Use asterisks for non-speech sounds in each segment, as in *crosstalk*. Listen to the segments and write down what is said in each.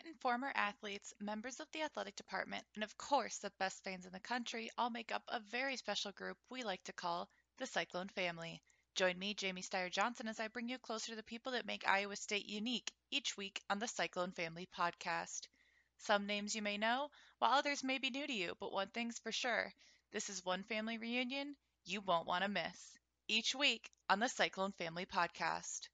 Current and former athletes, members of the athletic department, and of course the best fans in the country all make up a very special group we like to call the Cyclone family. Join me, Jamie Steyer Johnson, as I bring you closer to the people that make Iowa State unique each week on the Cyclone Family podcast. Some names you may know, while others may be new to you, but one thing's for sure this is one family reunion you won't want to miss. Each week on the Cyclone Family podcast.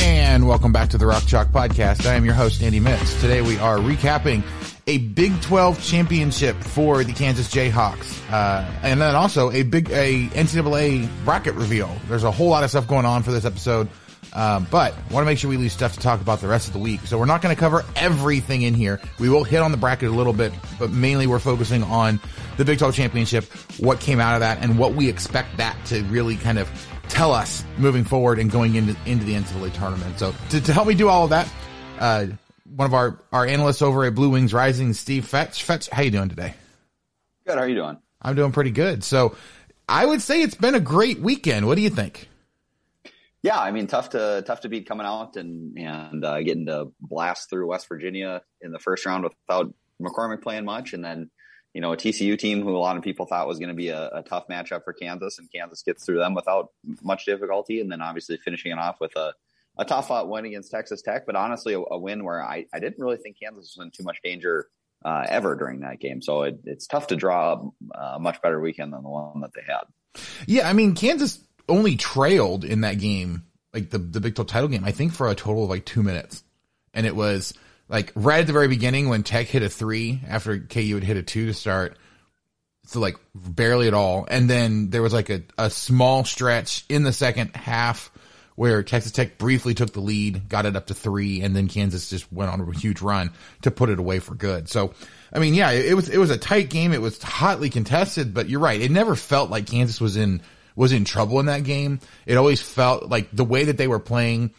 And welcome back to the Rock Chalk Podcast. I am your host, Andy Mitts. Today we are recapping a Big 12 championship for the Kansas Jayhawks, uh, and then also a big a NCAA bracket reveal. There's a whole lot of stuff going on for this episode, um, but want to make sure we leave stuff to talk about the rest of the week. So we're not going to cover everything in here. We will hit on the bracket a little bit, but mainly we're focusing on the Big 12 championship, what came out of that, and what we expect that to really kind of tell us moving forward and going into into the NCAA tournament. So to, to help me do all of that. Uh, one of our, our analysts over at Blue Wings Rising, Steve Fetch. Fetch, how you doing today? Good. How are you doing? I'm doing pretty good. So I would say it's been a great weekend. What do you think? Yeah, I mean, tough to tough to beat coming out and and uh, getting to blast through West Virginia in the first round without McCormack playing much, and then you know a TCU team who a lot of people thought was going to be a, a, tough matchup for Kansas, and Kansas gets through them without much difficulty, and then obviously finishing it off with a a tough fought win against Texas Tech, but honestly, a, a win where I, I didn't really think Kansas was in too much danger uh, ever during that game. So it, it's tough to draw a much better weekend than the one that they had. Yeah, I mean, Kansas only trailed in that game, like the the Big 12 title game, I think for a total of like two minutes, and it was like right at the very beginning when Tech hit a three after KU had hit a two to start. So like barely at all. And then there was like a, a small stretch in the second half where Texas Tech briefly took the lead, got it up to three, and then Kansas just went on a huge run to put it away for good. So, I mean, yeah, it, was it was a tight game. It was hotly contested, but you're right. It never felt like Kansas was in was in trouble in that game. It always felt like the way that they were playing.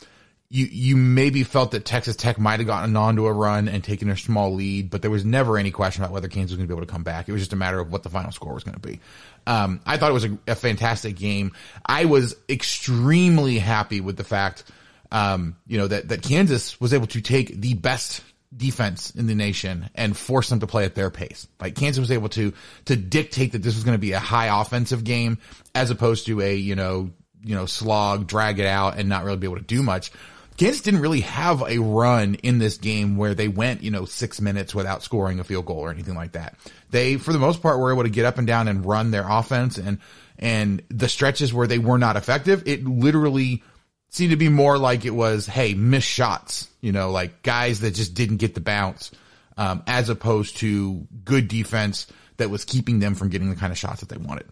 You you maybe felt that Texas Tech might have gotten onto a run and taken a small lead, but there was never any question about whether Kansas was going to be able to come back. It was just a matter of what the final score was going to be. Um, I thought it was a, a, fantastic game. I was extremely happy with the fact, um, you know, that, that Kansas was able to take the best defense in the nation and force them to play at their pace. Like Kansas was able to, to dictate that this was going to be a high offensive game as opposed to a, you know, you know, slog, drag it out and not really be able to do much. Kansas didn't really have a run in this game where they went, you know, six minutes without scoring a field goal or anything like that. They, for the most part, were able to get up and down and run their offense and, and the stretches where they were not effective, it literally seemed to be more like it was, hey, missed shots, you know, like guys that just didn't get the bounce, um, as opposed to good defense that was keeping them from getting the kind of shots that they wanted.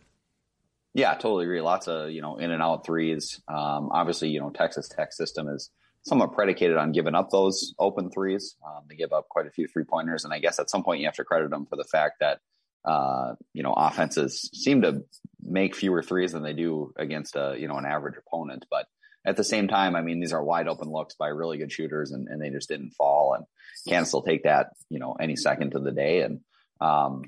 Yeah, I totally agree. Lots of, you know, in and out threes. Um, obviously, you know, Texas Tech system is, somewhat predicated on giving up those open threes. Um, they give up quite a few three pointers, and I guess at some point you have to credit them for the fact that uh, you know, offenses seem to make fewer threes than they do against a, you know, an average opponent. But at the same time, I mean, these are wide open looks by really good shooters and, and they just didn't fall and Kansas will take that, you know, any second of the day. And, um,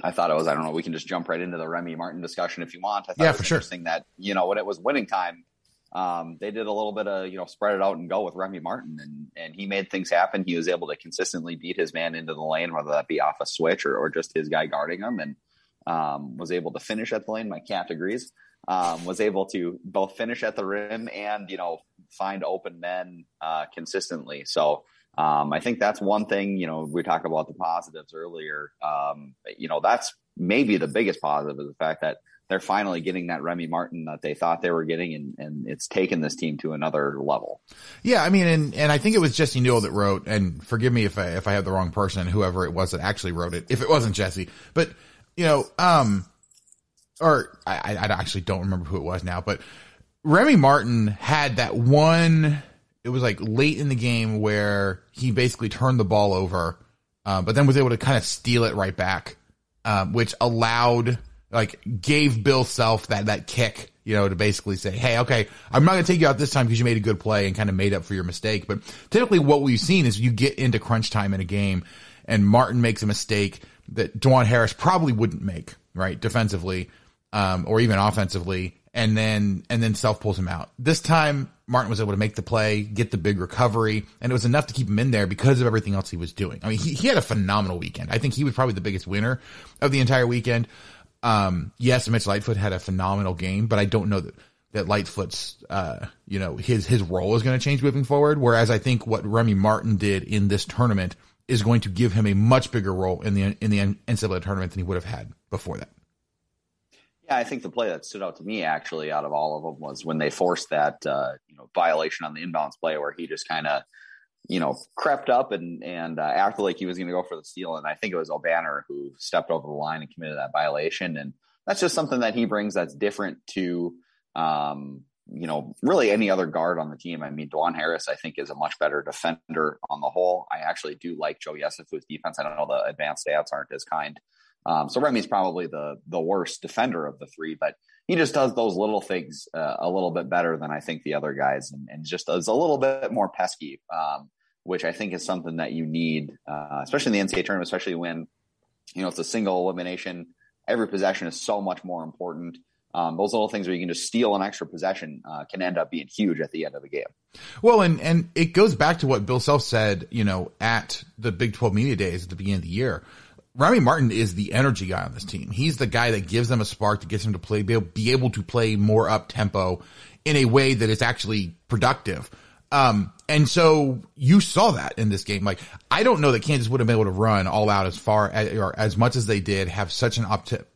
I thought it was, I don't know, we can just jump right into the Remy Martin discussion if you want. I thought yeah, it was for sure. interesting that, you know, when it was winning time, um, they did a little bit of, you know, spread it out and go with Remy Martin and, and he made things happen. He was able to consistently beat his man into the lane, whether that be off a switch or, or just his guy guarding him and, um, was able to finish at the lane. My cat agrees. Um, was able to both finish at the rim and, you know, find open men, uh, consistently. So, um, I think that's one thing, you know, we talked about the positives earlier. Um, you know, that's maybe the biggest positive is the fact that they're finally getting that Remy Martin that they thought they were getting, and, and it's taken this team to another level. Yeah, I mean, and and I think it was Jesse Newell that wrote, and forgive me if I if I had the wrong person, whoever it was that actually wrote it, if it wasn't Jesse, but you know, um, or I, I actually don't remember who it was now, but Remy Martin had that one. It was like late in the game where he basically turned the ball over, uh, but then was able to kind of steal it right back, um, which allowed like gave Bill Self that that kick, you know, to basically say, "Hey, okay, I'm not going to take you out this time because you made a good play and kind of made up for your mistake." But typically, what we've seen is you get into crunch time in a game, and Martin makes a mistake that Dajuan Harris probably wouldn't make, right, defensively, um, or even offensively, and then and then Self pulls him out. This time, Martin was able to make the play, get the big recovery, and it was enough to keep him in there because of everything else he was doing. I mean, he, he had a phenomenal weekend. I think he was probably the biggest winner of the entire weekend. Um, yes, Mitch Lightfoot had a phenomenal game, but I don't know that, that Lightfoot's, uh, you know, his, his role is going to change moving forward. Whereas I think what Remy Martin did in this tournament is going to give him a much bigger role in the, in the NCAA tournament than he would have had before that. Yeah, I think the play that stood out to me actually out of all of them was when they forced that, uh, you know, violation on the inbounds play where he just kind of, you know, crept up and and uh, acted like he was going to go for the steal. And I think it was Obanor who stepped over the line and committed that violation. And that's just something that he brings that's different to, um, you know, really any other guard on the team. I mean, Dajuan Harris, I think, is a much better defender on the whole. I actually do like Joe Yesufu's defense. I don't know the advanced stats aren't as kind. Um, so Remy's probably the the worst defender of the three, but he just does those little things uh, a little bit better than I think the other guys, and, and just is a little bit more pesky. Um, which I think is something that you need, uh, especially in the NCAA tournament, especially when, you know, it's a single elimination. Every possession is so much more important. Um, those little things where you can just steal an extra possession uh, can end up being huge at the end of the game. Well, and and it goes back to what Bill Self said, you know, at the Big 12 Media Days at the beginning of the year. Remy Martin is the energy guy on this team. He's the guy that gives them a spark, that gets them to play, be able to play more up tempo in a way that is actually productive. Um, and so you saw that in this game. Like, I don't know that Kansas would have been able to run all out as far as, or as much as they did, have such an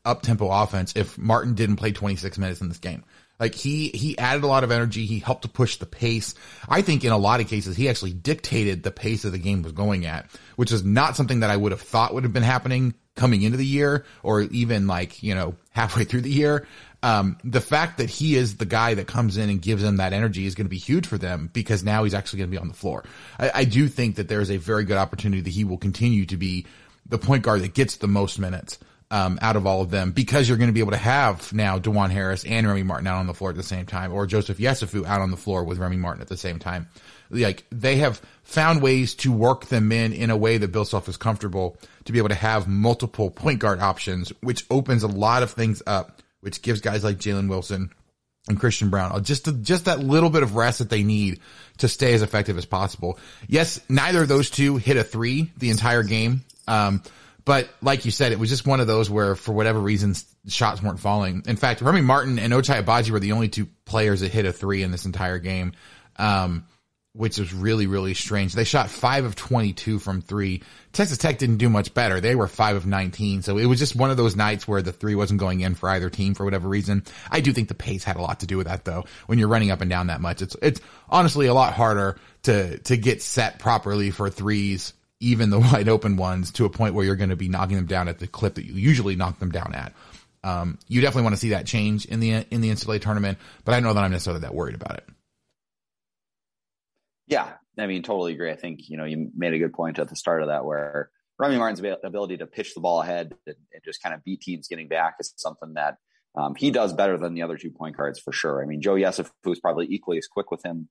up tempo offense if Martin didn't play 26 minutes in this game. Like he, he added a lot of energy. He helped to push the pace. I think in a lot of cases, he actually dictated the pace that the game was going at, which is not something that I would have thought would have been happening coming into the year or even like, you know, *laughs* halfway through the year um, the fact that he is the guy that comes in and gives them that energy is going to be huge for them because now he's actually going to be on the floor. I, I do think that there's a very good opportunity that he will continue to be the point guard that gets the most minutes. Um, out of all of them because you're going to be able to have now Dajuan Harris and Remy Martin out on the floor at the same time or Joseph Yesufu out on the floor with Remy Martin at the same time. Like they have found ways to work them in in a way that Bill Self is comfortable to be able to have multiple point guard options, which opens a lot of things up which gives guys like Jalen Wilson and Christian Brown just just that little bit of rest that they need to stay as effective as possible. Yes, neither of those two hit a three the entire game. Um, but like you said, it was just one of those where, for whatever reasons, shots weren't falling. In fact, Remy Martin and Ochai Agbaji were the only two players that hit a three in this entire game. Um, which was really, really strange. They shot five of 22 from three. Texas Tech didn't do much better. They were five of 19. So it was just one of those nights where the three wasn't going in for either team for whatever reason. I do think the pace had a lot to do with that though. When you're running up and down that much, it's, it's honestly a lot harder to, to get set properly for threes, even the *laughs* wide open ones to a point where you're going to be knocking them down at the clip that you usually knock them down at. Um, you definitely want to see that change in the, in the NCAA tournament, but I know that I'm necessarily that worried about it. Yeah, I mean, totally agree. I think you know you made a good point at the start of that where Remy Martin's ability to pitch the ball ahead and, just kind of beat teams getting back is something that um, he does better than the other two point guards for sure. I mean, Joe Yesufu is probably equally as quick with him,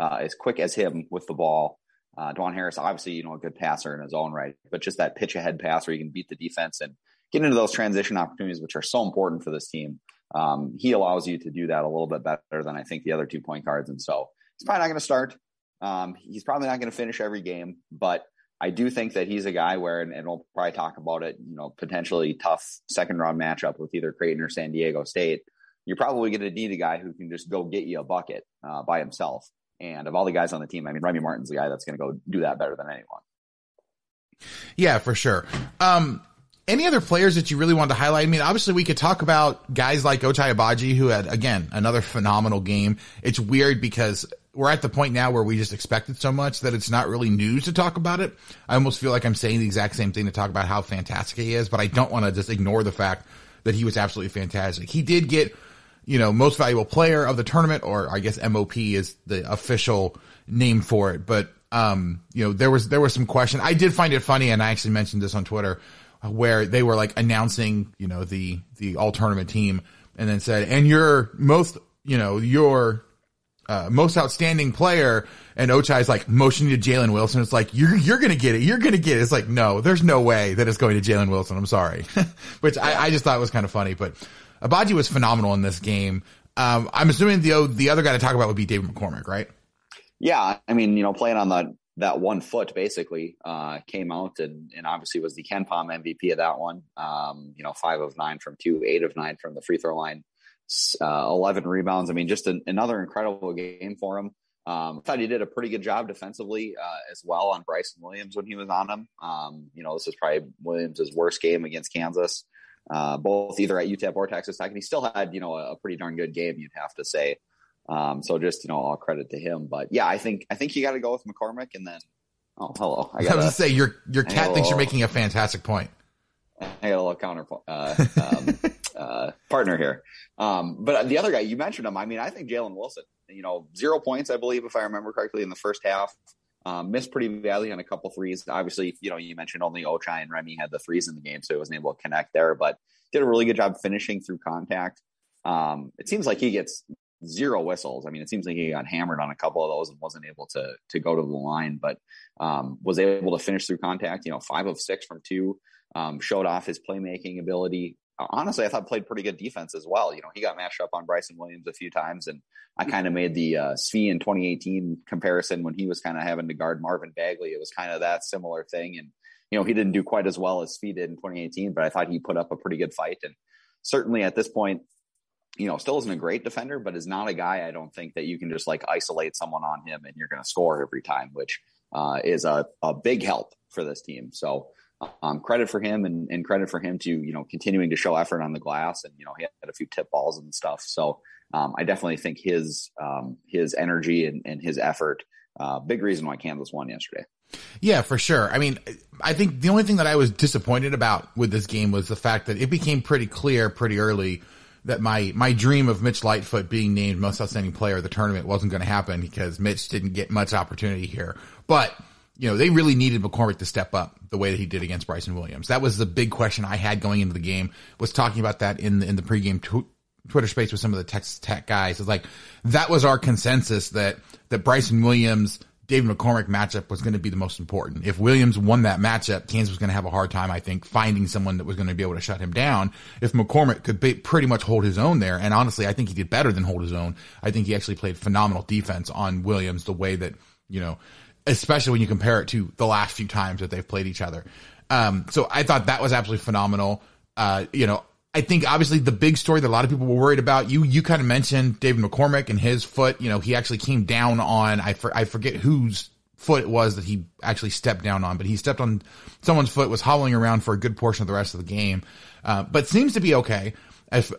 uh, as quick as him with the ball. Uh, Dajuan Harris, obviously, you know, a good passer in his own right, but just that pitch ahead pass where you can beat the defense and get into those transition opportunities, which are so important for this team. Um, he allows you to do that a little bit better than I think the other two point guards. And so he's probably not going to start. Um, he's probably not going to finish every game, but I do think that he's a guy where, and, and we'll probably talk about it, you know, potentially tough second round matchup with either Creighton or San Diego State. You're probably going to need a guy who can just go get you a bucket uh, by himself. And of all the guys on the team, I mean, Remy Martin's the guy that's going to go do that better than anyone. Yeah, for sure. Um, any other players that you really wanted to highlight? I mean, obviously we could talk about guys like Ochai Agbaji, who had, again, another phenomenal game. It's weird because we're at the point now where we just expect it so much that it's not really news to talk about it. I almost feel like I'm saying the exact same thing to talk about how fantastic he is, but I don't want to just ignore the fact that he was absolutely fantastic. He did get, you know, most valuable player of the tournament, or I guess MOP is the official name for it. But, um, you know, there was, there was some question. I did find it funny. And I actually mentioned this on Twitter where they were like announcing, you know, the, the all tournament team and then said, and your most, you know, your uh, most outstanding player, and Ochai's like motioning to Jalen Wilson. It's like you're you're gonna get it. You're gonna get it. It's like no, there's no way that it's going to Jalen Wilson. I'm sorry, *laughs* which I, I, just thought was kind of funny. But Agbaji was phenomenal in this game. Um, I'm assuming the the other guy to talk about would be David McCormack, right? Yeah, I mean, you know, playing on the that one foot basically uh, came out and, and obviously was the KenPom MVP of that one. Um, you know, five of nine from two, eight of nine from the free throw line uh, 11 rebounds. I mean, just an, another incredible game for him. Um, I thought he did a pretty good job defensively uh, as well on Bryson Williams when he was on him. Um, you know, this is probably Williams' worst game against Kansas, uh, both either at UTEP or Texas Tech. And he still had, you know, a, a pretty darn good game, you'd have to say. Um, so just, you know, all credit to him. But yeah, I think, I think you got to go with McCormack and then, oh, hello. I, gotta, I was to say, your, your cat thinks you're making a fantastic point. I got a little counter, uh, um, *laughs* uh, partner here. Um, but the other guy you mentioned him. I mean, I think Jalen Wilson. You know, zero points, I believe, if I remember correctly, in the first half. Um, missed pretty badly on a couple threes. Obviously, you know, you mentioned only Ochai and Remy had the threes in the game, so he wasn't able to connect there. But did a really good job finishing through contact. Um, it seems like he gets zero whistles. I mean, it seems like he got hammered on a couple of those and wasn't able to to go to the line, but um, was able to finish through contact. You know, five of six from two. Um, showed off his playmaking ability honestly, I thought played pretty good defense as well. You know, he got mashed up on Bryson Williams a few times, and I kind of made the uh, in 2018 comparison when he was kind of having to guard Marvin Bagley. It was kind of that similar thing, and you know, he didn't do quite as well as Svi did in 2018, but I thought he put up a pretty good fight, and certainly at this point. You know, still isn't a great defender, but is not a guy I don't think that you can just like isolate someone on him and you're going to score every time, which uh, is a, a big help for this team. So, um, credit for him and, and, credit for him to you know continuing to show effort on the glass and you know he had a few tip balls and stuff so um, I definitely think his um, his energy and, and his effort uh, big reason why Kansas won yesterday. Yeah, for sure. I mean, I think the only thing that I was disappointed about with this game was the fact that it became pretty clear pretty early that my my dream of Mitch Lightfoot being named most outstanding player of the tournament wasn't going to happen because Mitch didn't get much opportunity here. But you know, they really needed McCormack to step up the way that he did against Bryson Williams. That was the big question I had going into the game. Was talking about that in the in the pregame tw- Twitter space with some of the Texas Tech guys. It's like that was our consensus that that Bryson Williams David McCormack matchup was going to be the most important. If Williams won that matchup, Kansas was going to have a hard time, I think, finding someone that was going to be able to shut him down. If McCormack could be, pretty much hold his own there, and honestly, I think he did better than hold his own. I think he actually played phenomenal defense on Williams the way that, you know, especially when you compare it to the last few times that they've played each other. Um, so I thought that was absolutely phenomenal. Uh, you know, I think obviously the big story that a lot of people were worried about, you, you kind of mentioned David McCormack and his foot, you know, he actually came down on, I, for, I forget whose foot it was that he actually stepped down on, but he stepped on someone's foot, was hobbling around for a good portion of the rest of the game. Uh, but seems to be okay.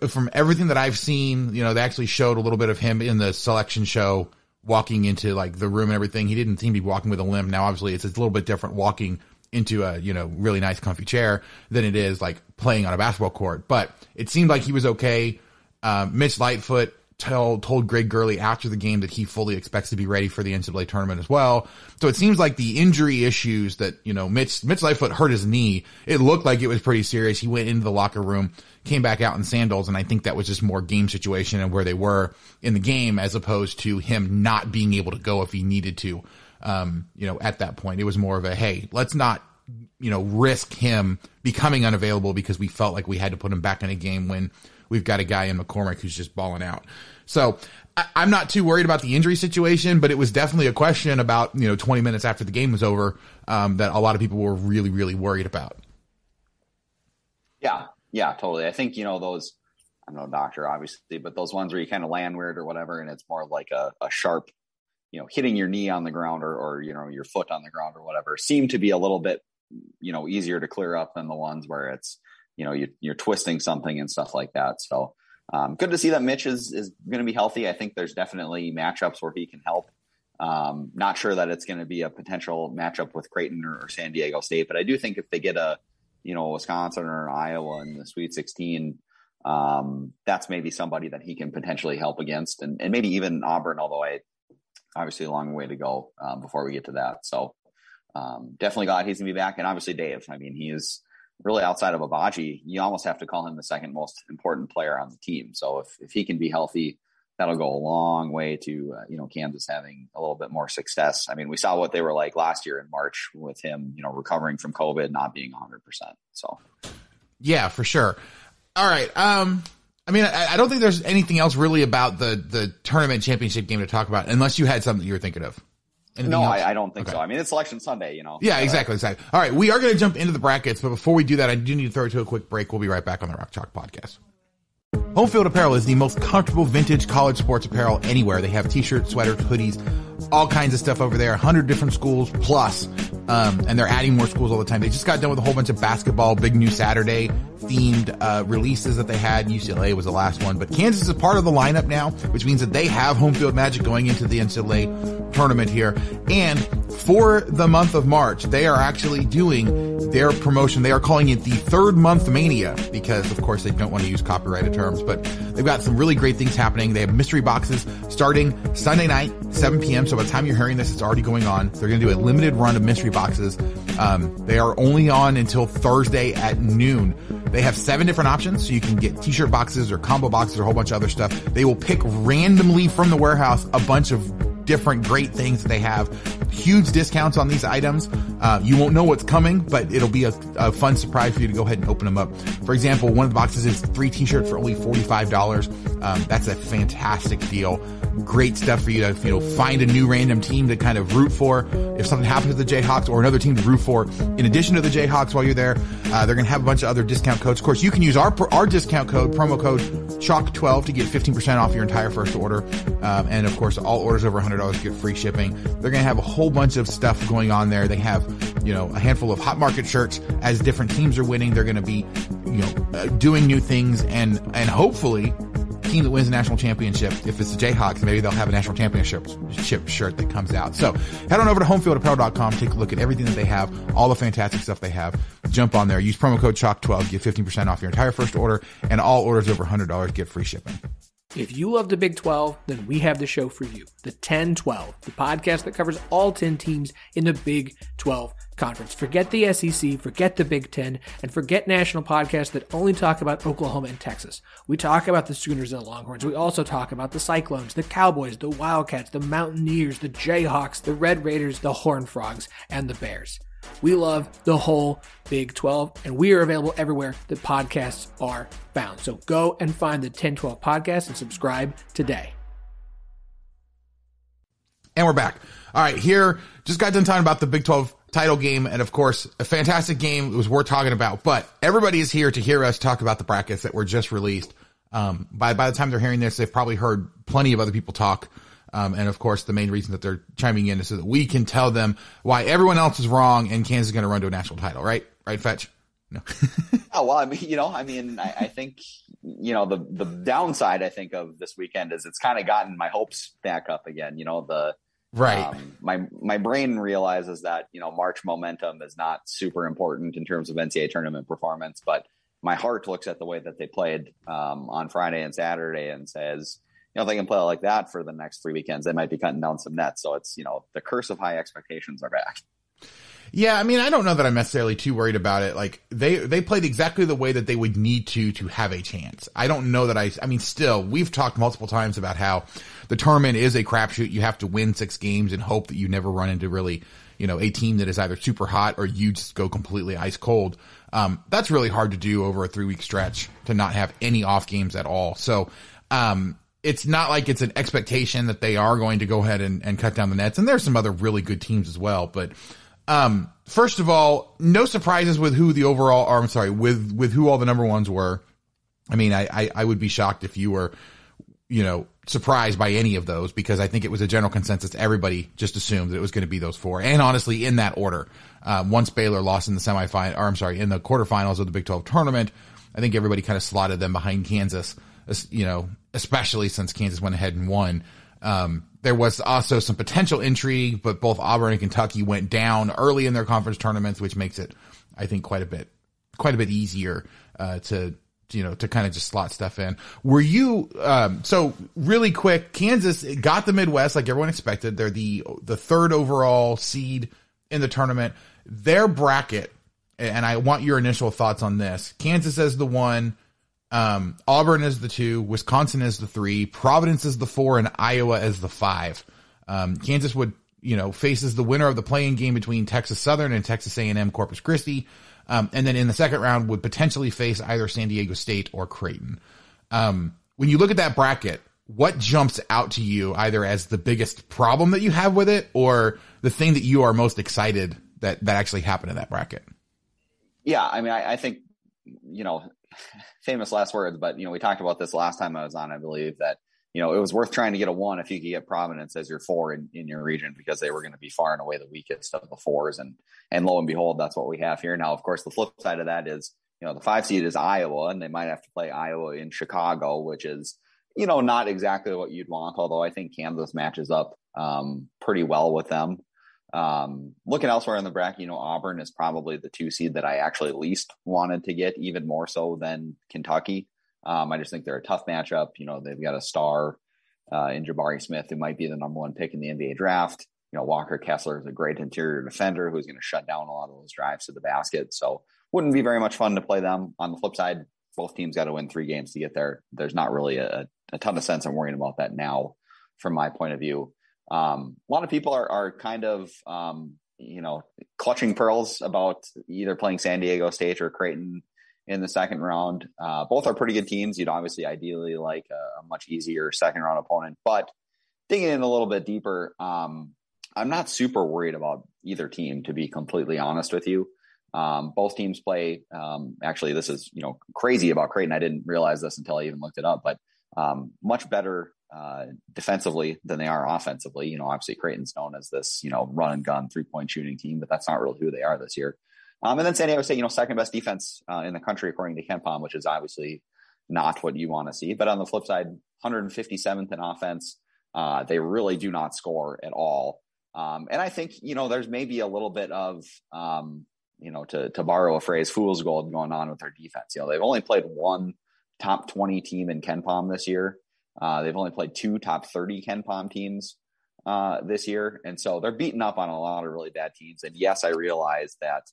From everything that I've seen, you know, they actually showed a little bit of him in the selection show walking into like the room and everything. He didn't seem to be walking with a limp. Now, obviously, it's a little bit different walking into a you know really nice comfy chair than it is like playing on a basketball court. But it seemed like he was okay. Uh, Mitch Lightfoot told, told Greg Gurley after the game that he fully expects to be ready for the NCAA tournament as well. So it seems like the injury issues that, you know, Mitch, Mitch Lightfoot hurt his knee. It looked like it was pretty serious. He went into the locker room, came back out in sandals. And I think that was just more game situation and where they were in the game as opposed to him not being able to go if he needed to. Um, you know, at that point, it was more of a, Hey, let's not, you know, risk him becoming unavailable because we felt like we had to put him back in a game when we've got a guy in McCormack who's just balling out. So I, am not too worried about the injury situation, but it was definitely a question about, you know, 20 minutes after the game was over, um, that a lot of people were really, really worried about. Yeah. Yeah, totally. I think, you know, those, I'm no doctor, obviously, but those ones where you kind of land weird or whatever, and it's more like a, a sharp, you know, hitting your knee on the ground or, or, you know, your foot on the ground or whatever seem to be a little bit, you know, easier to clear up than the ones where it's, you know, you, are twisting something and stuff like that. So um, good to see that Mitch is, is going to be healthy. I think there's definitely matchups where he can help. Um, not sure that it's going to be a potential matchup with Creighton or, or, San Diego State, but I do think if they get a, you know, Wisconsin or Iowa in the Sweet 16, um, that's maybe somebody that he can potentially help against, and, and maybe even Auburn. Although I obviously a long way to go um, before we get to that. So um, definitely glad he's gonna be back, and obviously Dave. I mean, he is really outside of Agbaji, you almost have to call him the second most important player on the team. So if, if he can be healthy, that'll go a long way to, uh, you know, Kansas having a little bit more success. I mean, we saw what they were like last year in March with him, you know, recovering from COVID, not being 100%. So, yeah, for sure. All right. Um, I mean, I, I don't think there's anything else really about the, the tournament championship game to talk about unless you had something you were thinking of. Anything no, I, I, don't think okay. so. I mean, it's Selection Sunday, you know. Yeah, exactly, exactly. All right, we are going to jump into the brackets, but before we do that, I do need to throw it to a quick break. We'll be right back on the Rock Chalk Podcast. Homefield Apparel is the most comfortable vintage college sports apparel anywhere. They have t-shirts, sweaters, hoodies, all kinds of stuff over there. 100 different schools plus, um, and they're adding more schools all the time. They just got done with a whole bunch of basketball, big new Saturday themed uh, releases that they had. UCLA was the last one, but Kansas is part of the lineup now, which means that they have home field magic going into the NCAA tournament here. And for the month of March, they are actually doing their promotion. They are calling it the third month mania because, of course, they don't want to use copyrighted terms, but they've got some really great things happening. They have mystery boxes starting Sunday night, 7 p.m. So by the time you're hearing this, it's already going on. They're going to do a limited run of mystery boxes. Um, they are only on until Thursday at noon. They have seven different options, so you can get t-shirt boxes or combo boxes or a whole bunch of other stuff. They will pick randomly from the warehouse a bunch of different great things that they have. Huge discounts on these items. Uh, you won't know what's coming, but it'll be a, a, fun surprise for you to go ahead and open them up. For example, one of the boxes is three t-shirts for only $45. Um, that's a fantastic deal great stuff for you to, you know, find a new random team to kind of root for. If something happens to the Jayhawks or another team to root for, in addition to the Jayhawks while you're there, uh, they're going to have a bunch of other discount codes. Of course, you can use our, our discount code, promo code CHALK12 to get 15% off your entire first order. Um, and of course, all orders over $100 get free shipping. They're going to have a whole bunch of stuff going on there. They have, you know, a handful of hot market shirts as different teams are winning. They're going to be, you know, uh, doing new things and, and hopefully team that wins the national championship, if it's the Jayhawks, maybe they'll have a national championship shirt that comes out. So head on over to homefieldapparel.com, take a look at everything that they have, all the fantastic stuff they have. Jump on there, use promo code CHALK12, get 15% off your entire first order, and all orders over $100 get free shipping. If you love the Big 12, then we have the show for you. The 10 12, the podcast that covers all 10 teams in the Big 12 conference. Forget the SEC, forget the Big 10, and forget national podcasts that only talk about Oklahoma and Texas. We talk about the Sooners and the Longhorns. We also talk about the Cyclones, the Cowboys, the Wildcats, the Mountaineers, the Jayhawks, the Red Raiders, the Horned Frogs, and the Bears. We love the whole Big 12, and we are available everywhere that podcasts are found. So go and find the 1012 podcast and subscribe today. And we're back. All right, here, just got done talking about the Big 12 title game, and of course, a fantastic game. It was worth talking about, but everybody is here to hear us talk about the brackets that were just released. Um, by, by the time they're hearing this, they've probably heard plenty of other people talk um, and of course, the main reason that they're chiming in is so that we can tell them why everyone else is wrong and Kansas is going to run to a national title, right? Right, Fetch? No. *laughs* oh, well, I mean, you know, I mean, I, I, think, you know, the, the downside, I think, of this weekend is it's kind of gotten my hopes back up again. You know, the, right. Um, my, my brain realizes that, you know, March momentum is not super important in terms of NCAA tournament performance, but my heart looks at the way that they played um, on Friday and Saturday and says, you know, if they can play like that for the next three weekends, they might be cutting down some nets. So it's, you know, the curse of high expectations are back. Yeah, I mean, I don't know that I'm necessarily too worried about it. Like they they played exactly the way that they would need to to have a chance. I don't know that I. I mean, still, we've talked multiple times about how the tournament is a crapshoot. You have to win six games and hope that you never run into really, you know, a team that is either super hot or you just go completely ice cold. Um, that's really hard to do over a three week stretch to not have any off games at all. So, um, it's not like it's an expectation that they are going to go ahead and, and cut down the nets. And there's some other really good teams as well. But, um, first of all, no surprises with who the overall, or I'm sorry, with, with who all the number ones were. I mean, I, I, I would be shocked if you were, you know, surprised by any of those because I think it was a general consensus. Everybody just assumed that it was going to be those four. And honestly, in that order, uh, once Baylor lost in the semifinal, or I'm sorry, in the quarterfinals of the Big 12 tournament, I think everybody kind of slotted them behind Kansas, you know, especially since Kansas went ahead and won. Um, there was also some potential intrigue, but both Auburn and Kentucky went down early in their conference tournaments, which makes it, I think, quite a bit, quite a bit easier, uh, to, you know, to kind of just slot stuff in. Were you, um, so really quick, Kansas got the Midwest like everyone expected. They're the, the third overall seed in the tournament. Their bracket, and I want your initial thoughts on this. Kansas as the one, um, Auburn is the two, Wisconsin is the three, Providence is the four, and Iowa as the five. Um, Kansas would, you know, faces the winner of the play-in game between Texas Southern and Texas A&M Corpus Christi. Um, and then in the second round would potentially face either San Diego State or Creighton. Um, when you look at that bracket, what jumps out to you either as the biggest problem that you have with it or the thing that you are most excited that, that actually happened in that bracket? Yeah. I mean, I, I think, you know, *laughs* famous last words, but you know, we talked about this last time I was on, I believe that, you know, it was worth trying to get a one if you could get Providence as your four in, in your region because they were going to be far and away the weakest of the fours. And, and lo and behold, that's what we have here. Now, of course, the flip side of that is, you know, the five seed is Iowa and they might have to play Iowa in Chicago, which is, you know, not exactly what you'd want, although I think Kansas matches up um, pretty well with them. Um, looking elsewhere in the bracket, you know, Auburn is probably the two seed that I actually least wanted to get, even more so than Kentucky. Um, I just think they're a tough matchup. You know, they've got a star uh, in Jabari Smith, who might be the number one pick in the NBA draft. You know, Walker Kessler is a great interior defender who's going to shut down a lot of those drives to the basket. So, wouldn't be very much fun to play them. On the flip side, both teams got to win three games to get there. There's not really a, a ton of sense in worrying about that now, from my point of view. Um, a lot of people are, are kind of, um, you know, clutching pearls about either playing San Diego State or Creighton in the second round. Uh, both are pretty good teams. You'd obviously ideally like a, a, much easier second round opponent, but digging in a little bit deeper, um, I'm not super worried about either team, to be completely honest with you. Um, both teams play. Um, actually, this is you know crazy about Creighton. I didn't realize this until I even looked it up, but um, much better uh, defensively than they are offensively. You know, obviously Creighton's known as this, you know, run and gun three point shooting team, but that's not really who they are this year. Um, and then San Diego State, you know, second best defense uh, in the country according to KenPom, which is obviously not what you want to see. But on the flip side, 157th in offense. Uh, they really do not score at all. Um, and I think, you know, there's maybe a little bit of, um, you know, to, to borrow a phrase, fool's gold going on with their defense. You know, they've only played one top 20 team in KenPom this year. Uh, they've only played two top 30 KenPom teams uh, this year. And so they're beating up on a lot of really bad teams. And yes, I realize that,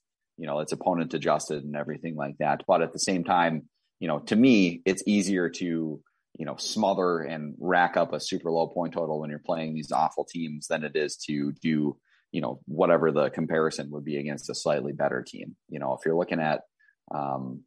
you know, it's opponent adjusted and everything like that. But at the same time, you know, to me, it's easier to, you know, smother and rack up a super low point total when you're playing these awful teams than it is to do, you know, whatever the comparison would be against a slightly better team. You know, if you're looking at, um,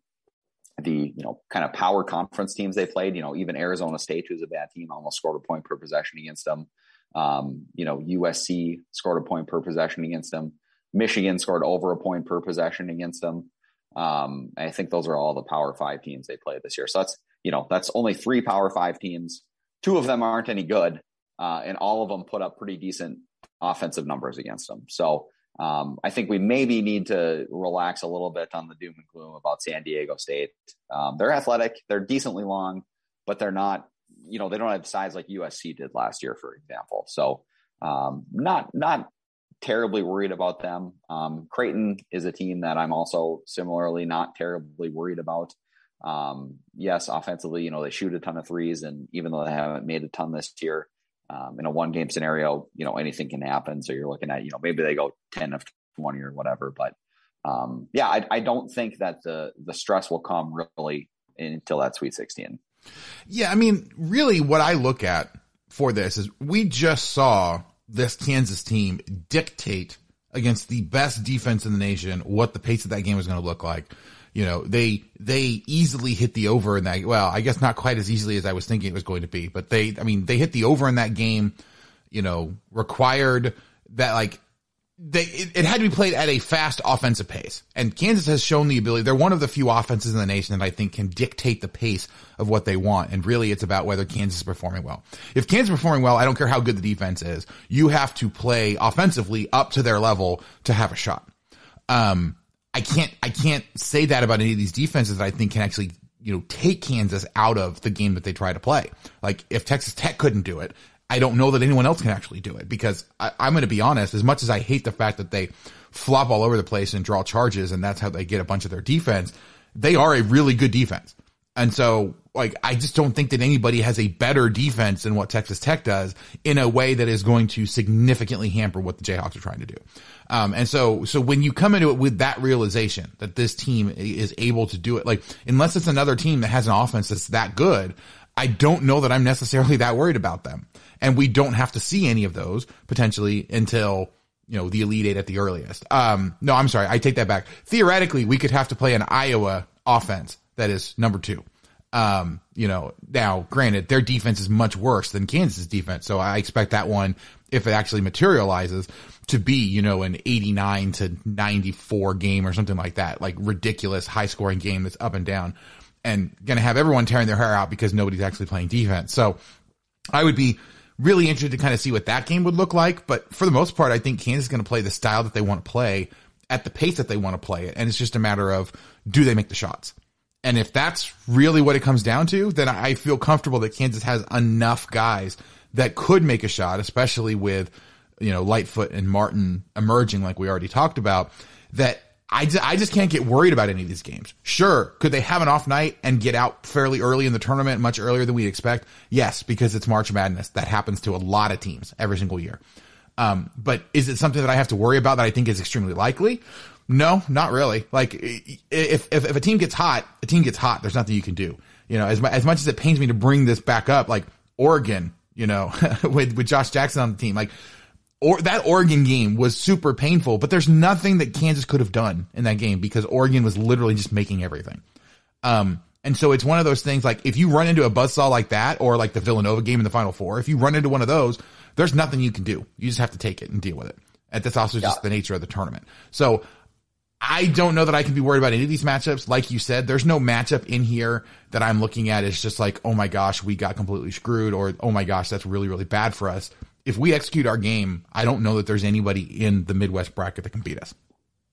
the you know kind of power conference teams they played. You know, even Arizona State, who's a bad team, almost scored a point per possession against them. Um, you know, USC scored a point per possession against them. Michigan scored over a point per possession against them. Um, I think those are all the Power Five teams they played this year. So that's you know that's only three Power Five teams. Two of them aren't any good, uh, and all of them put up pretty decent offensive numbers against them. So um, I think we maybe need to relax a little bit on the doom and gloom about San Diego State. Um, they're athletic, they're decently long, but they're not, you know, they don't have size like USC did last year, for example. So, um, not not terribly worried about them. Um, Creighton is a team that I'm also similarly not terribly worried about. Um, yes, offensively, you know, they shoot a ton of threes, and even though they haven't made a ton this year, um, in a one game scenario, you know, anything can happen. So you're looking at, you know, maybe they go 10 of 20 or whatever. But um, yeah, I, I don't think that the the stress will come really until that Sweet 16. Yeah, I mean, really, what I look at for this is we just saw this Kansas team dictate against the best defense in the nation what the pace of that game was going to look like. You know, they they easily hit the over in that. Well, I guess not quite as easily as I was thinking it was going to be, but they, I mean, they hit the over in that game. You know, required that like they it, it, had to be played at a fast offensive pace. And Kansas has shown the ability. They're one of the few offenses in the nation that I think can dictate the pace of what they want. And really it's about whether Kansas is performing well. If Kansas is performing well, I don't care how good the defense is. You have to play offensively up to their level to have a shot. Um, I can't, I can't say that about any of these defenses that I think can actually you know, take Kansas out of the game that they try to play. Like if Texas Tech couldn't do it, I don't know that anyone else can actually do it because I, am going to be honest, as much as I hate the fact that they flop all over the place and draw charges and that's how they get a bunch of their defense, they are a really good defense. And so, like, I just don't think that anybody has a better defense than what Texas Tech does in a way that is going to significantly hamper what the Jayhawks are trying to do. Um, and so, so when you come into it with that realization that this team is able to do it, like, unless it's another team that has an offense that's that good, I don't know that I'm necessarily that worried about them and we don't have to see any of those potentially until you know the elite eight at the earliest. Um, no, I'm sorry, I take that back. Theoretically, we could have to play an Iowa offense that is number two. Um, you know, now granted, their defense is much worse than Kansas' defense, so I expect that one, if it actually materializes, to be you know an 89 to 94 game or something like that, like ridiculous high scoring game that's up and down, and to have everyone tearing their hair out because nobody's actually playing defense. So I would be really interested to kind of see what that game would look like. But for the most part, I think Kansas is going to play the style that they want to play at the pace that they want to play it. And it's just a matter of do they make the shots? And if that's really what it comes down to, then I feel comfortable that Kansas has enough guys that could make a shot, especially with, you know, Lightfoot and Martin emerging like we already talked about, that I just, I just can't get worried about any of these games. Sure, could they have an off night and get out fairly early in the tournament, much earlier than we expect? Yes, because it's March Madness. That happens to a lot of teams every single year. Um, but is it something that I have to worry about that I think is extremely likely? No, not really. Like if, if, if a team gets hot, a team gets hot. There's nothing you can do. You know, as, as much as it pains me to bring this back up, like Oregon, you know, *laughs* with, with Josh Jackson on the team, like or that Oregon game was super painful, but there's nothing that Kansas could have done in that game because Oregon was literally just making everything. Um, and so it's one of those things like if you run into a buzzsaw like that or like the Villanova game in the final four, if you run into one of those, there's nothing you can do. You just have to take it and deal with it. And that's also just yeah. the nature of the tournament. So I don't know that I can be worried about any of these matchups. Like you said, there's no matchup in here that I'm looking at. It's just like, oh my gosh, we got completely screwed or, oh my gosh, that's really, really bad for us if we execute our game, I don't know that there's anybody in the Midwest bracket that can beat us.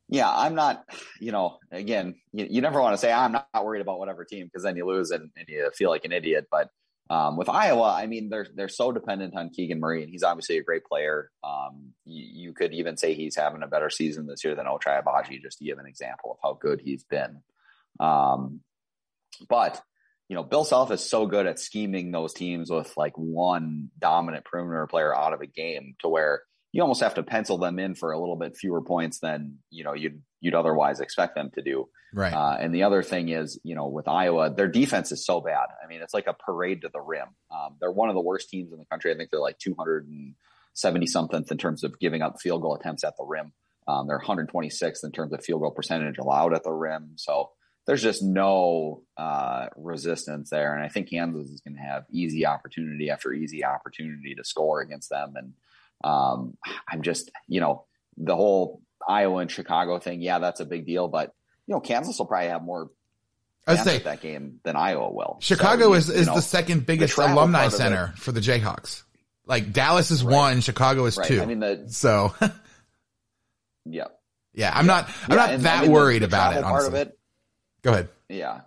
Yeah, I'm not, you know, again, you, you never want to say I'm not worried about whatever team because then you lose and, and, you feel like an idiot. But um, with Iowa, I mean, they're they're so dependent on Keegan Murray, and he's obviously a great player. Um, you, you, could even say he's having a better season this year than Ochai Agbaji, just to give an example of how good he's been. Um, but you know, Bill Self is so good at scheming those teams with like one dominant perimeter player out of a game to where you almost have to pencil them in for a little bit fewer points than, you know, you'd, you'd otherwise expect them to do. Right. Uh, and the other thing is, you know, with Iowa, their defense is so bad. I mean, it's like a parade to the rim. Um, they're one of the worst teams in the country. I think they're like 270 something in terms of giving up field goal attempts at the rim. Um, they're 126th in terms of field goal percentage allowed at the rim. So, there's just no uh, resistance there. And I think Kansas is going to have easy opportunity after easy opportunity to score against them. And um, I'm just, you know, the whole Iowa and Chicago thing. Yeah, that's a big deal, but you know, Kansas will probably have more. I say that game than Iowa will. Chicago so, is, is know, the second biggest the alumni center for the Jayhawks. Like Dallas is right. one, Chicago is right. two. I mean, the so. *laughs* yeah. Yeah, I'm not. I'm yeah, not that I mean, worried the, the about it. Part of it, Go ahead. Yeah.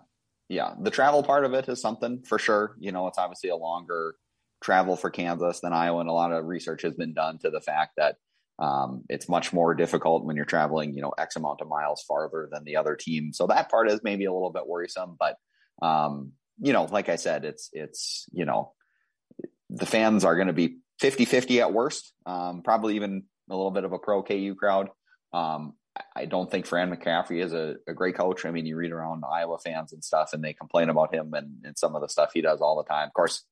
Yeah. The travel part of it is something for sure. You know, it's obviously a longer travel for Kansas than Iowa, and a lot of research has been done to the fact that um, it's much more difficult when you're traveling, you know, X amount of miles farther than the other team. So that part is maybe a little bit worrisome, but um, you know, like I said, it's, it's, you know, the fans are going to be 50 50 at worst, um, probably even a little bit of a pro KU crowd. Um, I don't think Fran McCaffery is a, a, great coach. I mean, you read around Iowa fans and stuff, and they complain about him and, and, some of the stuff he does all the time. Of course,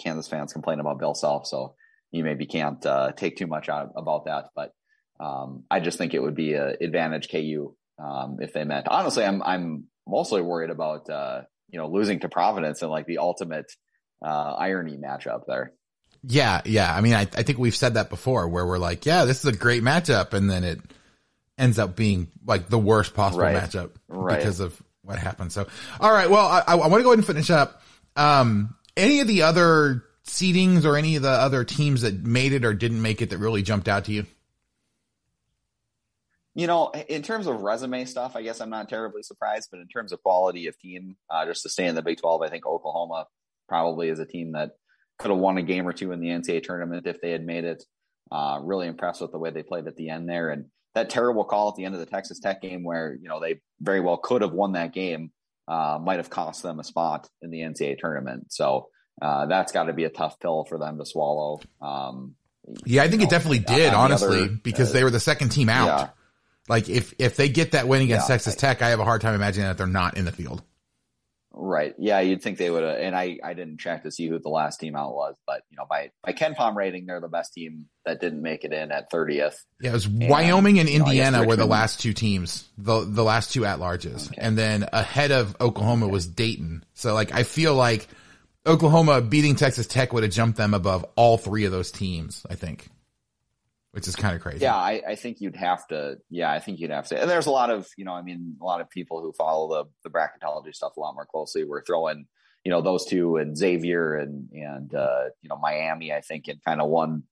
Kansas fans complain about Bill Self, so you maybe can't uh, take too much out about that. But um, I just think it would be an advantage KU um, if they met. Honestly, I'm I'm mostly worried about uh, you know losing to Providence and like the ultimate uh, irony matchup there. Yeah, yeah. I mean, I, I think we've said that before, where we're like, yeah, this is a great matchup, and then it ends up being like the worst possible right. matchup right. because of what happened. So, all right. Well, I, I want to go ahead and finish up. Um, any of the other seedings or any of the other teams that made it or didn't make it that really jumped out to you? You know, in terms of resume stuff, I guess I'm not terribly surprised, but in terms of quality of team, uh, just to stay in the Big 12, I think Oklahoma probably is a team that could have won a game or two in the NCAA tournament if they had made it. Uh, really impressed with the way they played at the end there. And that terrible call at the end of the Texas Tech game where, you know, they very well could have won that game, uh, might have cost them a spot in the NCAA tournament. So uh, that's got to be a tough pill for them to swallow. Um, yeah, I think know, it definitely did, honestly, other, because uh, they were the second team out. Yeah. Like if if they get that win against yeah, Texas I, Tech, I have a hard time imagining that they're not in the field. Right. Yeah, you'd think they would have. And I, I didn't check to see who the last team out was, but you know, by by KenPom rating, they're the best team that didn't make it in at 30th. Yeah, it was and, Wyoming and Indiana know, were the last two teams, the the last two at larges, okay. and then ahead of Oklahoma okay. was Dayton. So like, I feel like Oklahoma beating Texas Tech would have jumped them above all three of those teams. I think which is kind of crazy. Yeah, I, I, think you'd have to. Yeah, I think you'd have to. And there's a lot of, you know, I mean, a lot of people who follow the the bracketology stuff a lot more closely. We're throwing, you know, those two and Xavier and and uh, you know Miami. I think in kind of one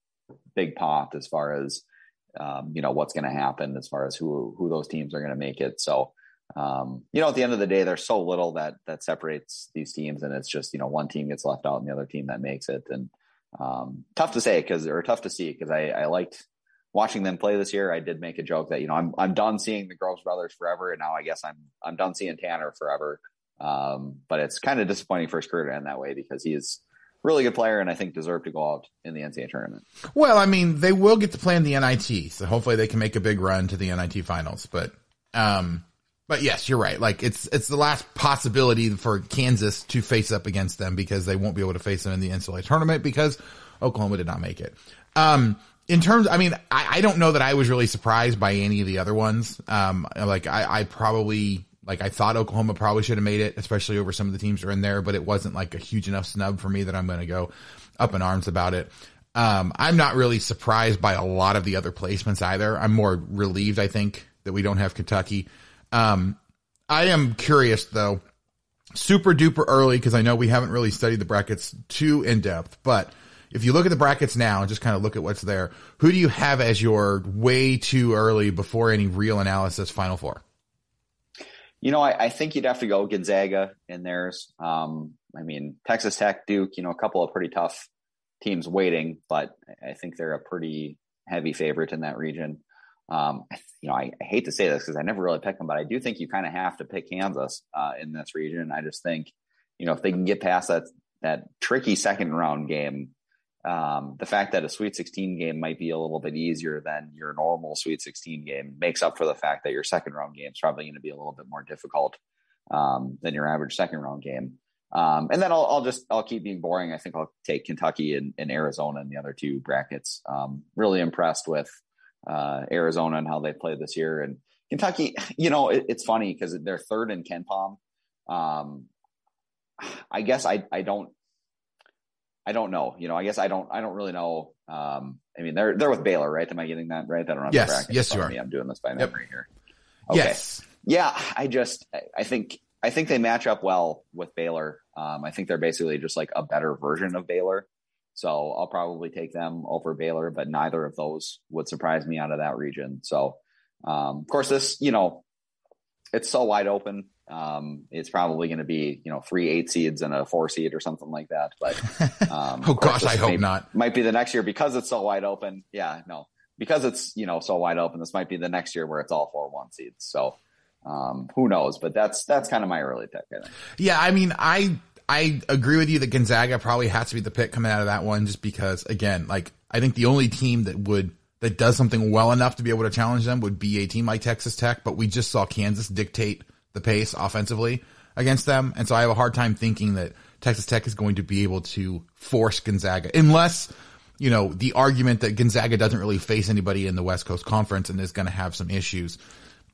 big pot as far as um, you know what's going to happen as far as who who those teams are going to make it. So. Um, you know, at the end of the day, there's so little that that separates these teams, and it's just you know one team gets left out and the other team that makes it, and um, tough to say because or tough to see because I, I liked watching them play this year, I did make a joke that you know I'm I'm done seeing the Groves brothers forever, and now I guess I'm I'm done seeing Tanner forever. Um, but it's kind of disappointing for his career to end that way because he is really good player and I think deserved to go out in the NCAA tournament. Well, I mean, they will get to play in the NIT, so hopefully they can make a big run to the NIT finals. But, um, but yes, you're right. Like it's it's the last possibility for Kansas to face up against them because they won't be able to face them in the NCAA tournament because Oklahoma did not make it. Um, in terms, I mean, I, I, don't know that I was really surprised by any of the other ones. Um, like I, I probably, like I thought Oklahoma probably should have made it, especially over some of the teams that are in there, but it wasn't like a huge enough snub for me that I'm going to go up in arms about it. Um, I'm not really surprised by a lot of the other placements either. I'm more relieved, I think, that we don't have Kentucky. Um, I am curious though, super duper early because I know we haven't really studied the brackets too in depth, but if you look at the brackets now and just kind of look at what's there, who do you have as your way too early before any real analysis final four? You know, I, I think you'd have to go Gonzaga in theirs. Um, I mean, Texas Tech, Duke, you know, a couple of pretty tough teams waiting, but I think they're a pretty heavy favorite in that region. Um, you know, I, I, hate to say this because I never really pick them, but I do think you kind of have to pick Kansas uh, in this region. I just think, you know, if they can get past that that tricky second round game, um, the fact that a Sweet 16 game might be a little bit easier than your normal Sweet 16 game makes up for the fact that your second round game is probably going to be a little bit more difficult um, than your average second round game. Um, and then I'll, I'll, just I'll keep being boring. I think I'll take Kentucky and, and Arizona in the other two brackets. Um, really impressed with uh, Arizona and how they play this year. And Kentucky, you know, it, it's funny because they're third in KenPom. Um, I guess I I don't I don't know. You know, I guess I don't. I don't really know. Um, I mean, they're they're with Baylor, right? Am I getting that right? I don't have yes. Yes, you are. Me. I'm doing this by memory yep. here. Okay. Yes. Yeah, I just I think I think they match up well with Baylor. Um, I think they're basically just like a better version of Baylor. So I'll probably take them over Baylor, but neither of those would surprise me out of that region. So, um, of course, this you know, it's so wide open. Um, it's probably going to be you know three eight seeds and a four seed or something like that. But *laughs* um, oh gosh, I hope not. Might be the next year because it's so wide open. Yeah, no, because it's you know so wide open. This might be the next year where it's all four one seeds. So Um, who knows? But that's that's kind of my early pick. I think. Yeah, I mean, I I agree with you that Gonzaga probably has to be the pick coming out of that one, just because again, like I think the only team that would that does something well enough to be able to challenge them would be a team like Texas Tech. But we just saw Kansas dictate the pace offensively against them, and so I have a hard time thinking that Texas Tech is going to be able to force Gonzaga unless you know, the argument that Gonzaga doesn't really face anybody in the West Coast Conference and is going to have some issues.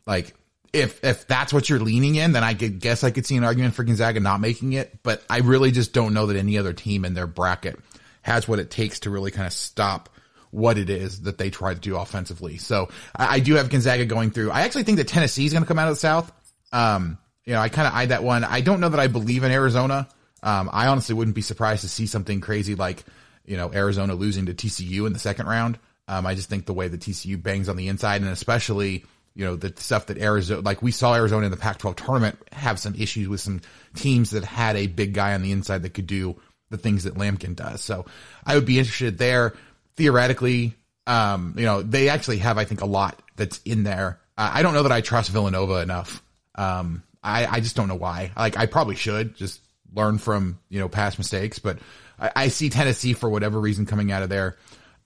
Like, if if that's what you're leaning in, then I could guess I could see an argument for Gonzaga not making it. But I really just don't know that any other team in their bracket has what it takes to really kind of stop what it is that they try to do offensively. So I, I do have Gonzaga going through. I actually think that Tennessee is going to come out of the South. Um, you know, I kind of eyed that one. I don't know that I believe in Arizona. Um, I honestly wouldn't be surprised to see something crazy like you know, Arizona losing to TCU in the second round. Um, I just think the way the TCU bangs on the inside and especially, you know, the stuff that Arizona, like we saw Arizona in the Pac 12 tournament have some issues with some teams that had a big guy on the inside that could do the things that Lampkin does. So I would be interested there. Theoretically, um, you know, they actually have, I think, a lot that's in there. Uh, I don't know that I trust Villanova enough. Um, I, I just don't know why. Like, I probably should just learn from, you know, past mistakes, but I, I see Tennessee for whatever reason coming out of there.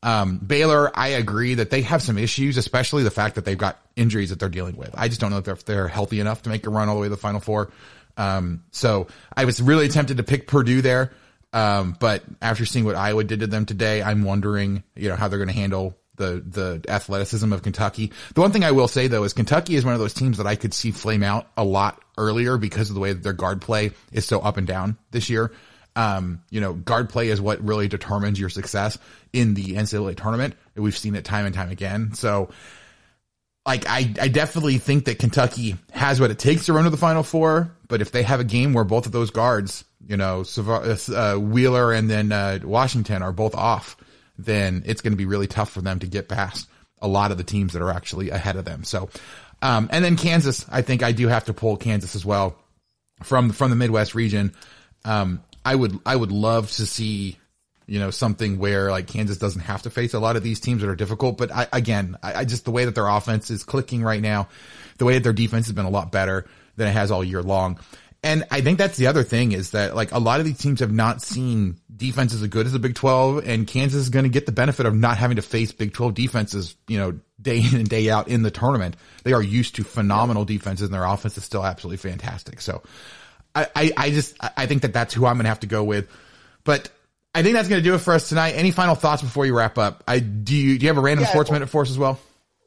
Um, Baylor, I agree that they have some issues, especially the fact that they've got injuries that they're dealing with. I just don't know if they're, if they're healthy enough to make a run all the way to the Final Four. Um, so I was really tempted to pick Purdue there. Um, but after seeing what Iowa did to them today, I'm wondering, you know, how they're going to handle the, the athleticism of Kentucky. The one thing I will say though is Kentucky is one of those teams that I could see flame out a lot earlier because of the way that their guard play is so up and down this year. Um, you know, guard play is what really determines your success in the NCAA tournament. We've seen it time and time again. So, like, I, I definitely think that Kentucky has what it takes to run to the Final Four. But if they have a game where both of those guards, you know, uh, Wheeler and then uh, Washington are both off, then it's going to be really tough for them to get past a lot of the teams that are actually ahead of them. So, um, and then Kansas, I think I do have to pull Kansas as well from from the Midwest region. Um, I would I would love to see you know something where like Kansas doesn't have to face a lot of these teams that are difficult. But I, again, I, I just the way that their offense is clicking right now, the way that their defense has been a lot better than it has all year long. And I think that's the other thing is that like a lot of these teams have not seen defenses as good as the Big 12 and Kansas is going to get the benefit of not having to face Big 12 defenses, you know, day in and day out in the tournament. They are used to phenomenal defenses and their offense is still absolutely fantastic. So I, I, just I think that that's who I'm going to have to go with. But I think that's going to do it for us tonight. Any final thoughts before you wrap up? I do. You, do you have a random yeah, sports well, minute for us as well?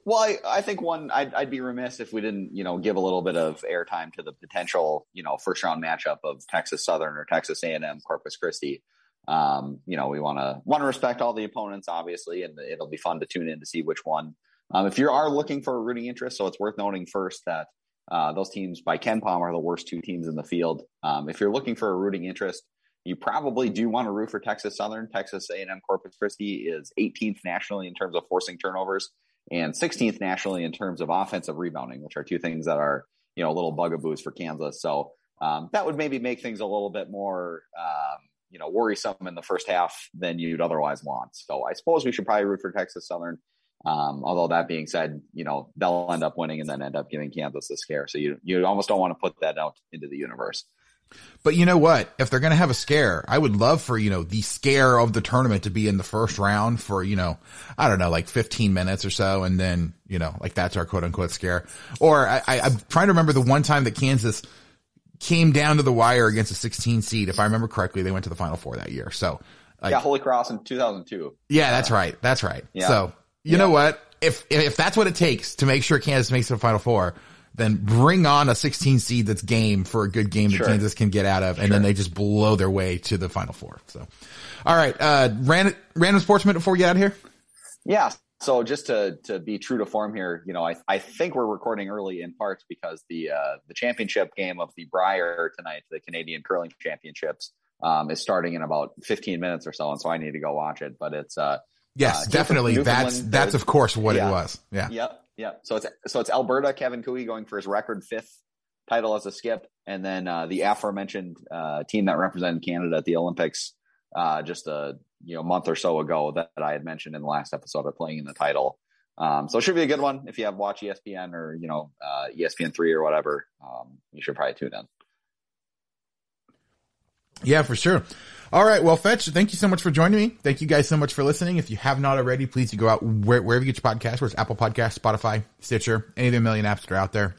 Well, I, I think one I'd, I'd be remiss if we didn't you know give a little bit of airtime to the potential you know first round matchup of Texas Southern or Texas A and M Corpus Christi. Um, you know we want to want to respect all the opponents obviously, and it'll be fun to tune in to see which one. Um, if you are looking for a rooting interest, so it's worth noting first that uh, those teams by KenPom are the worst two teams in the field. Um, if you're looking for a rooting interest, you probably do want to root for Texas Southern. Texas A&M Corpus Christi is 18th nationally in terms of forcing turnovers and 16th nationally in terms of offensive rebounding, which are two things that are you know a little bugaboos for Kansas. So um, that would maybe make things a little bit more um, you know worrisome in the first half than you'd otherwise want. So I suppose we should probably root for Texas Southern. Um, although that being said, you know they'll end up winning and then end up giving Kansas a scare. So you you almost don't want to put that out into the universe. But you know what? If they're going to have a scare, I would love for, you know, the scare of the tournament to be in the first round for, you know, I don't know, like 15 minutes or so. And then, you know, like that's our quote unquote scare. Or I, I, I'm trying to remember the one time that Kansas came down to the wire against a 16 seed. If I remember correctly, they went to the final four that year. So, like, yeah, Holy Cross in 2002. Yeah, that's right. That's right. Yeah. So you yeah. know what? If, if that's what it takes to make sure Kansas makes the final four, then bring on a 16 seed that's game for a good game that sure. Kansas can get out of, and sure. then they just blow their way to the final four. So, all right, uh, random, random sports minute before we get out of here. Yeah. So just to to be true to form here, you know, I I think we're recording early in part because the uh, the championship game of the Brier tonight, the Canadian Curling Championships, um, is starting in about 15 minutes or so, and so I need to go watch it. But it's uh Yes, uh, definitely. That's that's of course what yeah. it was. Yeah. Yep. Yep. So it's so it's Alberta Kevin Koe going for his record fifth title as a skip, and then uh, the aforementioned uh, team that represented Canada at the Olympics uh, just a you know month or so ago that, that, I had mentioned in the last episode of playing in the title. Um, so it should be a good one if you have watch ESPN or you know uh, ESPN three or whatever. Um, you should probably tune in. Yeah, for sure. All right. Well, Fetch, thank you so much for joining me. Thank you guys so much for listening. If you have not already, please go out where, wherever you get your podcast, where it's Apple Podcast, Spotify, Stitcher, any of the million apps that are out there.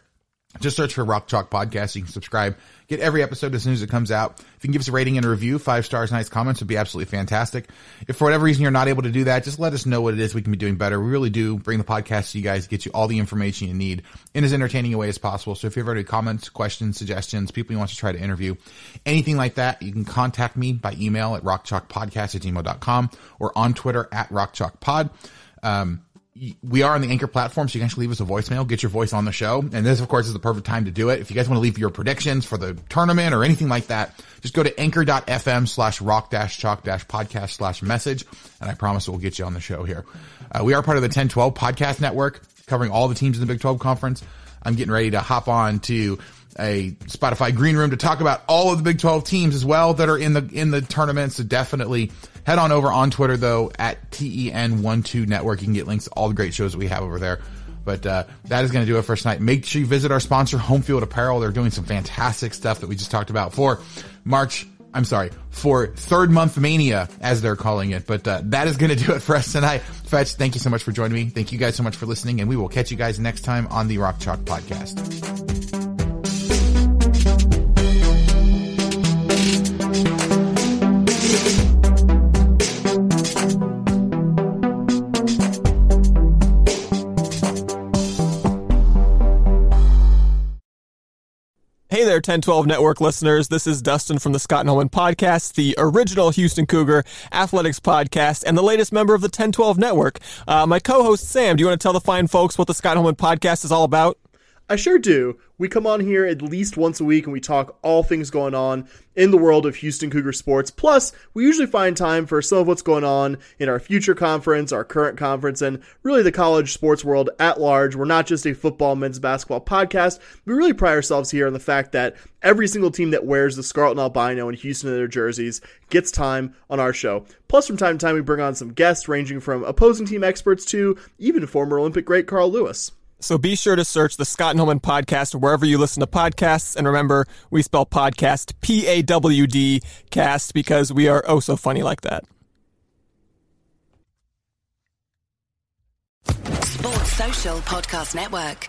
Just search for Rock Chalk Podcast. You can subscribe, get every episode as soon as it comes out. If you can give us a rating and a review, five stars, nice comments would be absolutely fantastic. If for whatever reason you're not able to do that, just let us know what it is we can be doing better. We really do bring the podcast to you guys, get you all the information you need in as entertaining a way as possible. So if you have any comments, questions, suggestions, people you want to try to interview, anything like that, you can contact me by email at rockchalkpodcast at gmail.com or on Twitter at rockchalkpod. Um, we are on the anchor platform, so you can actually leave us a voicemail, get your voice on the show. And this, of course, is the perfect time to do it. If you guys want to leave your predictions for the tournament or anything like that, just go to anchor.fm slash rock dash chalk dash podcast slash message. And I promise we'll get you on the show here. Uh, we are part of the Ten12 podcast network covering all the teams in the Big 12 conference. I'm getting ready to hop on to a Spotify green room to talk about all of the Big 12 teams as well that are in the, in the tournament. So definitely head on over on Twitter though at TEN12 network. You can get links to all the great shows that we have over there. But, uh, that is going to do it for tonight. Make sure you visit our sponsor, Homefield Apparel. They're doing some fantastic stuff that we just talked about for March. I'm sorry, for third month mania, as they're calling it. But, uh, that is going to do it for us tonight. Fetch, thank you so much for joining me. Thank you guys so much for listening and we will catch you guys next time on the Rock Chalk podcast. Hey there, Ten12 Network listeners. This is Dustin from the Scott and Holman Podcast, the original Houston Cougar Athletics Podcast, and the latest member of the Ten12 Network. Uh, my co host, Sam, do you want to tell the fine folks what the Scott and Holman Podcast is all about? I sure do. We come on here at least once a week and we talk all things going on in the world of Houston Cougar sports. Plus, we usually find time for some of what's going on in our future conference, our current conference, and really the college sports world at large. We're not just a football, men's basketball podcast. We really pride ourselves here on the fact that every single team that wears the Scarlet and Albino in Houston in their jerseys gets time on our show. Plus, from time to time, we bring on some guests ranging from opposing team experts to even former Olympic great Carl Lewis. So be sure to search the Scott and Holman podcast wherever you listen to podcasts. And remember, we spell podcast P A W D cast because we are oh so funny like that. Sports Social Podcast Network.